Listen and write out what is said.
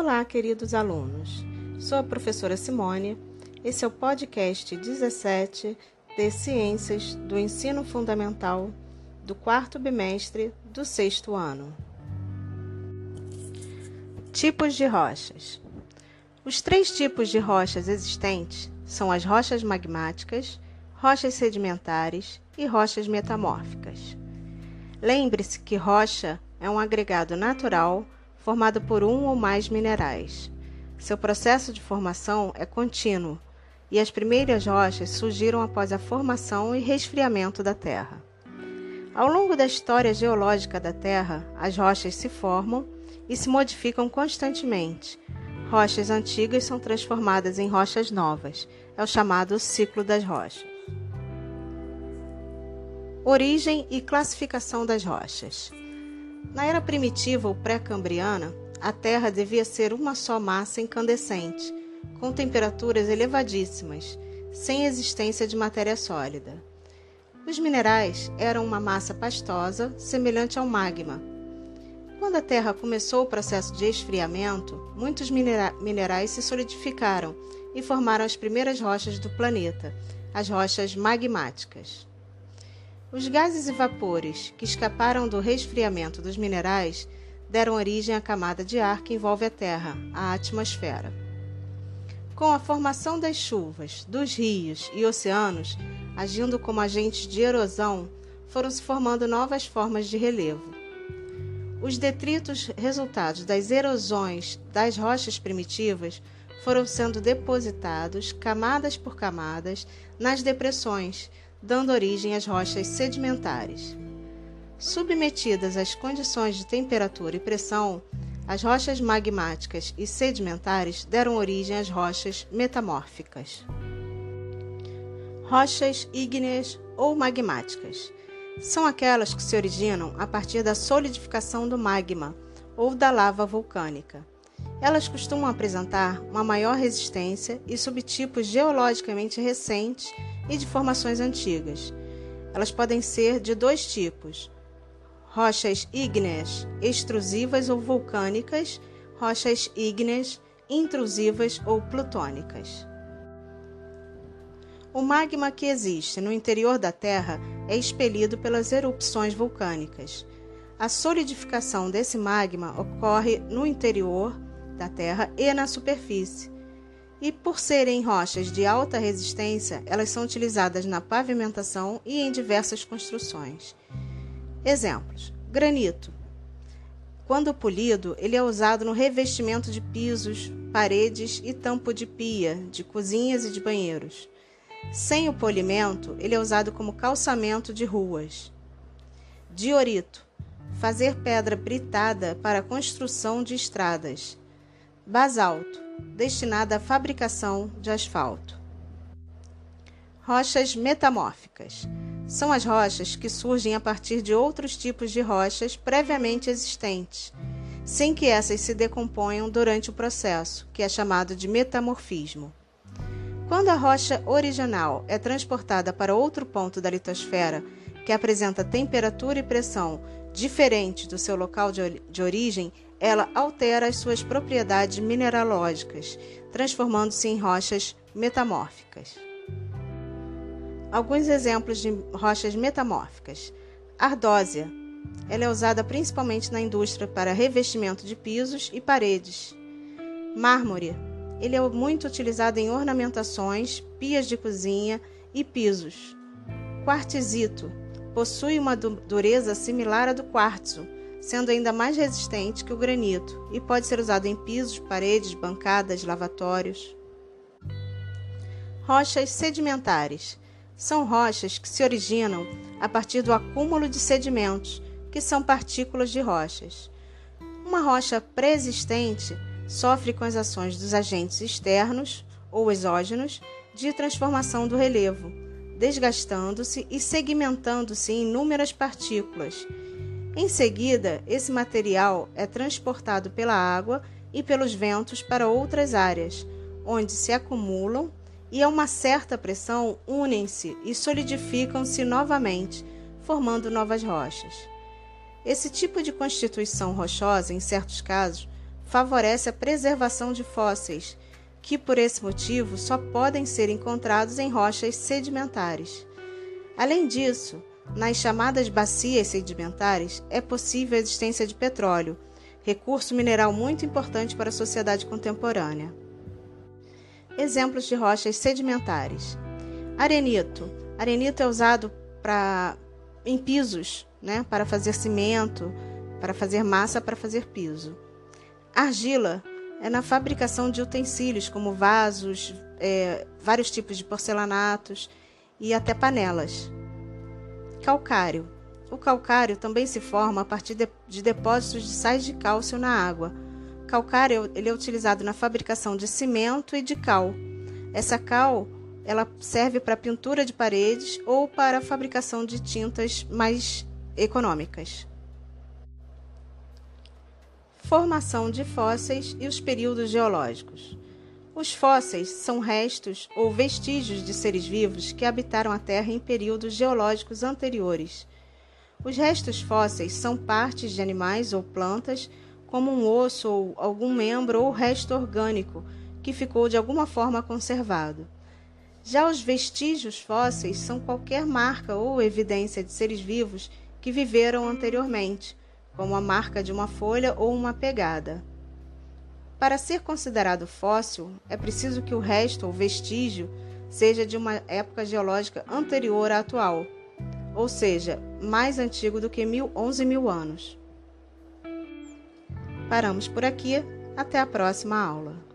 Olá, queridos alunos. Sou a professora Simone. Esse é o podcast 17 de Ciências do Ensino Fundamental do quarto bimestre do sexto ano. Tipos de rochas. Os três tipos de rochas existentes são as rochas magmáticas, rochas sedimentares e rochas metamórficas. Lembre-se que rocha é um agregado natural formado por um ou mais minerais. Seu processo de formação é contínuo e as primeiras rochas surgiram após a formação e resfriamento da Terra. Ao longo da história geológica da Terra, as rochas se formam e se modificam constantemente. Rochas antigas são transformadas em rochas novas. É o chamado ciclo das rochas. Origem e classificação das rochas. Na era primitiva ou pré-cambriana, a Terra devia ser uma só massa incandescente, com temperaturas elevadíssimas, sem existência de matéria sólida. Os minerais eram uma massa pastosa, semelhante ao magma. Quando a Terra começou o processo de esfriamento, muitos minera minerais se solidificaram e formaram as primeiras rochas do planeta, as rochas magmáticas. Os gases e vapores que escaparam do resfriamento dos minerais deram origem à camada de ar que envolve a Terra, a atmosfera. Com a formação das chuvas, dos rios e oceanos, agindo como agentes de erosão, foram se formando novas formas de relevo. Os detritos resultados das erosões das rochas primitivas foram sendo depositados, camadas por camadas, nas depressões, dando origem às rochas sedimentares. Submetidas às condições de temperatura e pressão, as rochas magmáticas e sedimentares deram origem às rochas metamórficas. Rochas ígneas ou magmáticas são aquelas que se originam a partir da solidificação do magma ou da lava vulcânica. Elas costumam apresentar uma maior resistência e subtipos geologicamente recentes e de formações antigas. Elas podem ser de dois tipos: rochas ígneas extrusivas ou vulcânicas, rochas ígneas intrusivas ou plutônicas. O magma que existe no interior da Terra é expelido pelas erupções vulcânicas. A solidificação desse magma ocorre no interior da Terra e na superfície, e por serem rochas de alta resistência, elas são utilizadas na pavimentação e em diversas construções. Exemplos: granito. Quando polido, ele é usado no revestimento de pisos, paredes e tampo de pia, de cozinhas e de banheiros. Sem o polimento, ele é usado como calçamento de ruas. Diorito. Fazer pedra britada para construção de estradas. Basalto destinada à fabricação de asfalto. Rochas metamórficas são as rochas que surgem a partir de outros tipos de rochas previamente existentes, sem que essas se decomponham durante o processo, que é chamado de metamorfismo. Quando a rocha original é transportada para outro ponto da litosfera, que apresenta temperatura e pressão diferentes do seu local de origem, ela altera as suas propriedades mineralógicas, transformando-se em rochas metamórficas. Alguns exemplos de rochas metamórficas: ardósia. Ela é usada principalmente na indústria para revestimento de pisos e paredes. Mármore. Ele é muito utilizado em ornamentações, pias de cozinha e pisos. Quartzito. Possui uma dureza similar à do quartzo sendo ainda mais resistente que o granito e pode ser usado em pisos, paredes, bancadas, lavatórios. Rochas sedimentares são rochas que se originam a partir do acúmulo de sedimentos, que são partículas de rochas. Uma rocha pré-existente sofre com as ações dos agentes externos ou exógenos de transformação do relevo, desgastando-se e segmentando-se em inúmeras partículas em seguida, esse material é transportado pela água e pelos ventos para outras áreas, onde se acumulam e a uma certa pressão unem-se e solidificam-se novamente, formando novas rochas. Esse tipo de constituição rochosa, em certos casos, favorece a preservação de fósseis, que por esse motivo só podem ser encontrados em rochas sedimentares. Além disso, nas chamadas bacias sedimentares é possível a existência de petróleo, recurso mineral muito importante para a sociedade contemporânea. Exemplos de rochas sedimentares: arenito. Arenito é usado para em pisos, né, para fazer cimento, para fazer massa, para fazer piso. Argila é na fabricação de utensílios como vasos, é, vários tipos de porcelanatos e até panelas. Calcário. O calcário também se forma a partir de, de depósitos de sais de cálcio na água. Calcário ele é utilizado na fabricação de cimento e de cal. Essa cal ela serve para pintura de paredes ou para a fabricação de tintas mais econômicas. Formação de fósseis e os períodos geológicos. Os fósseis são restos ou vestígios de seres vivos que habitaram a Terra em períodos geológicos anteriores. Os restos fósseis são partes de animais ou plantas, como um osso ou algum membro ou resto orgânico que ficou de alguma forma conservado. Já os vestígios fósseis são qualquer marca ou evidência de seres vivos que viveram anteriormente, como a marca de uma folha ou uma pegada. Para ser considerado fóssil, é preciso que o resto ou vestígio seja de uma época geológica anterior à atual, ou seja, mais antigo do que mil, 11 mil anos. Paramos por aqui, até a próxima aula.